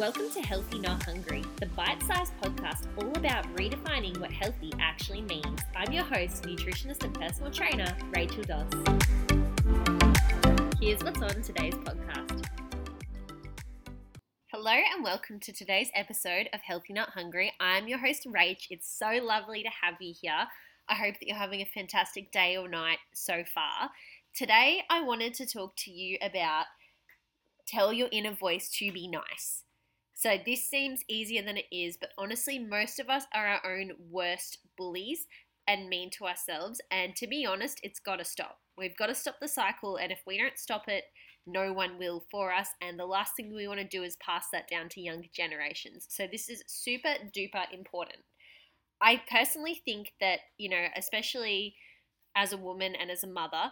Welcome to Healthy Not Hungry, the bite sized podcast all about redefining what healthy actually means. I'm your host, nutritionist and personal trainer, Rachel Doss. Here's what's on today's podcast. Hello and welcome to today's episode of Healthy Not Hungry. I'm your host, Rach. It's so lovely to have you here. I hope that you're having a fantastic day or night so far. Today, I wanted to talk to you about tell your inner voice to be nice. So this seems easier than it is, but honestly, most of us are our own worst bullies and mean to ourselves. And to be honest, it's got to stop. We've got to stop the cycle, and if we don't stop it, no one will for us. And the last thing we want to do is pass that down to younger generations. So this is super duper important. I personally think that, you know, especially as a woman and as a mother,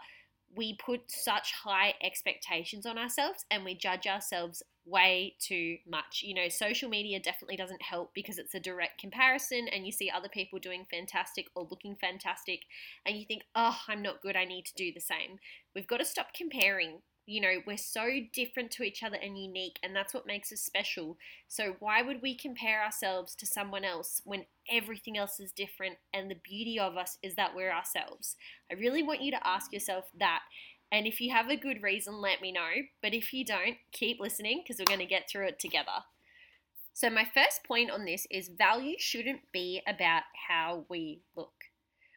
we put such high expectations on ourselves and we judge ourselves way too much. You know, social media definitely doesn't help because it's a direct comparison and you see other people doing fantastic or looking fantastic and you think, oh, I'm not good, I need to do the same. We've got to stop comparing you know, we're so different to each other and unique, and that's what makes us special. So, why would we compare ourselves to someone else when everything else is different and the beauty of us is that we're ourselves? I really want you to ask yourself that. And if you have a good reason, let me know. But if you don't, keep listening because we're going to get through it together. So, my first point on this is value shouldn't be about how we look.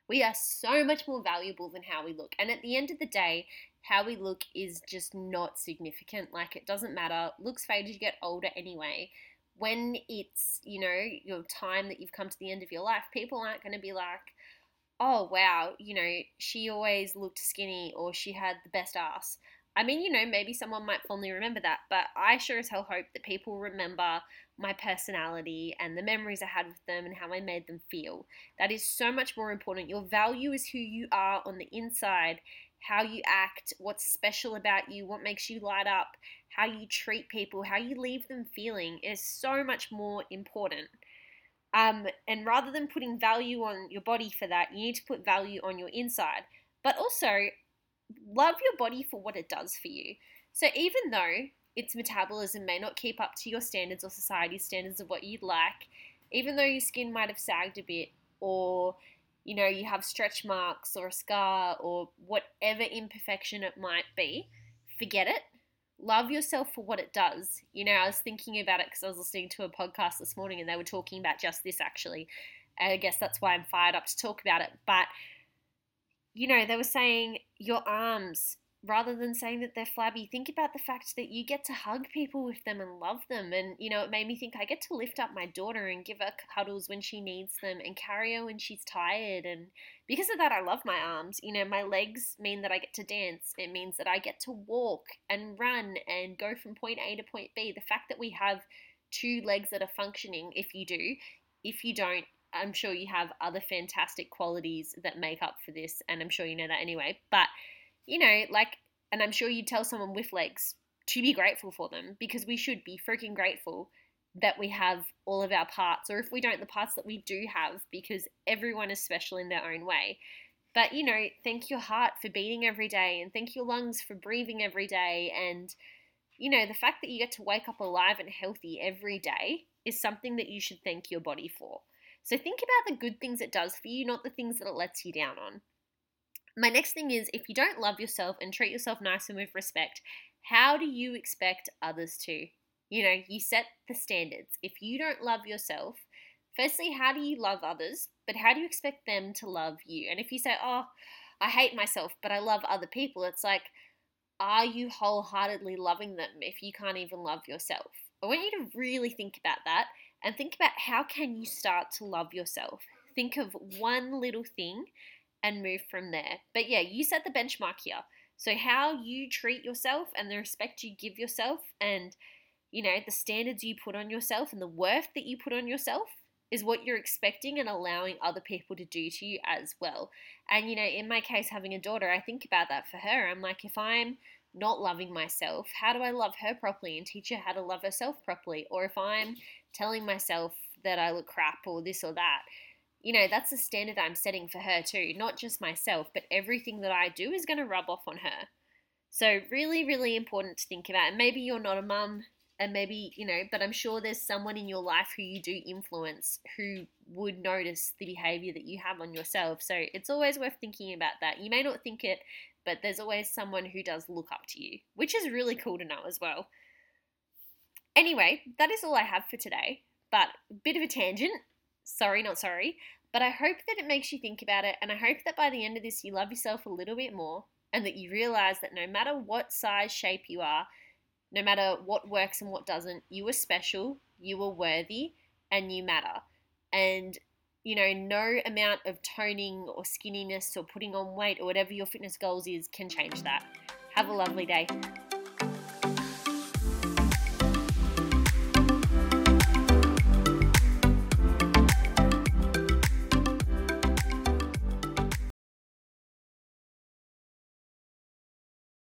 We are so much more valuable than how we look. And at the end of the day, how we look is just not significant. Like it doesn't matter. Looks fade as you get older anyway. When it's, you know, your time that you've come to the end of your life, people aren't going to be like, oh, wow, you know, she always looked skinny or she had the best ass. I mean, you know, maybe someone might fondly remember that, but I sure as hell hope that people remember my personality and the memories I had with them and how I made them feel. That is so much more important. Your value is who you are on the inside how you act, what's special about you, what makes you light up, how you treat people, how you leave them feeling is so much more important. Um, and rather than putting value on your body for that, you need to put value on your inside. But also, love your body for what it does for you. So even though its metabolism may not keep up to your standards or society's standards of what you'd like, even though your skin might have sagged a bit or you know, you have stretch marks or a scar or whatever imperfection it might be, forget it. Love yourself for what it does. You know, I was thinking about it because I was listening to a podcast this morning and they were talking about just this actually. I guess that's why I'm fired up to talk about it. But, you know, they were saying your arms rather than saying that they're flabby, think about the fact that you get to hug people with them and love them. And, you know, it made me think I get to lift up my daughter and give her cuddles when she needs them and carry her when she's tired. And because of that, I love my arms. You know, my legs mean that I get to dance. It means that I get to walk and run and go from point A to point B. The fact that we have two legs that are functioning, if you do, if you don't, I'm sure you have other fantastic qualities that make up for this. And I'm sure you know that anyway. But, you know, like, and I'm sure you'd tell someone with legs to be grateful for them because we should be freaking grateful that we have all of our parts, or if we don't, the parts that we do have, because everyone is special in their own way. But, you know, thank your heart for beating every day and thank your lungs for breathing every day. And, you know, the fact that you get to wake up alive and healthy every day is something that you should thank your body for. So think about the good things it does for you, not the things that it lets you down on. My next thing is if you don't love yourself and treat yourself nice and with respect, how do you expect others to? You know, you set the standards. If you don't love yourself, firstly, how do you love others? But how do you expect them to love you? And if you say, oh, I hate myself, but I love other people, it's like, are you wholeheartedly loving them if you can't even love yourself? I want you to really think about that and think about how can you start to love yourself. Think of one little thing and move from there. But yeah, you set the benchmark here. So how you treat yourself and the respect you give yourself and you know, the standards you put on yourself and the worth that you put on yourself is what you're expecting and allowing other people to do to you as well. And you know, in my case having a daughter, I think about that for her. I'm like if I'm not loving myself, how do I love her properly and teach her how to love herself properly? Or if I'm telling myself that I look crap or this or that, you know, that's the standard I'm setting for her too, not just myself, but everything that I do is going to rub off on her. So, really, really important to think about. And maybe you're not a mum and maybe, you know, but I'm sure there's someone in your life who you do influence who would notice the behavior that you have on yourself. So it's always worth thinking about that. You may not think it, but there's always someone who does look up to you, which is really cool to know as well. Anyway, that is all I have for today, but a bit of a tangent. Sorry, not sorry. But I hope that it makes you think about it, and I hope that by the end of this, you love yourself a little bit more, and that you realize that no matter what size, shape you are, no matter what works and what doesn't, you are special, you are worthy, and you matter. And, you know, no amount of toning or skinniness or putting on weight or whatever your fitness goals is can change that. Have a lovely day.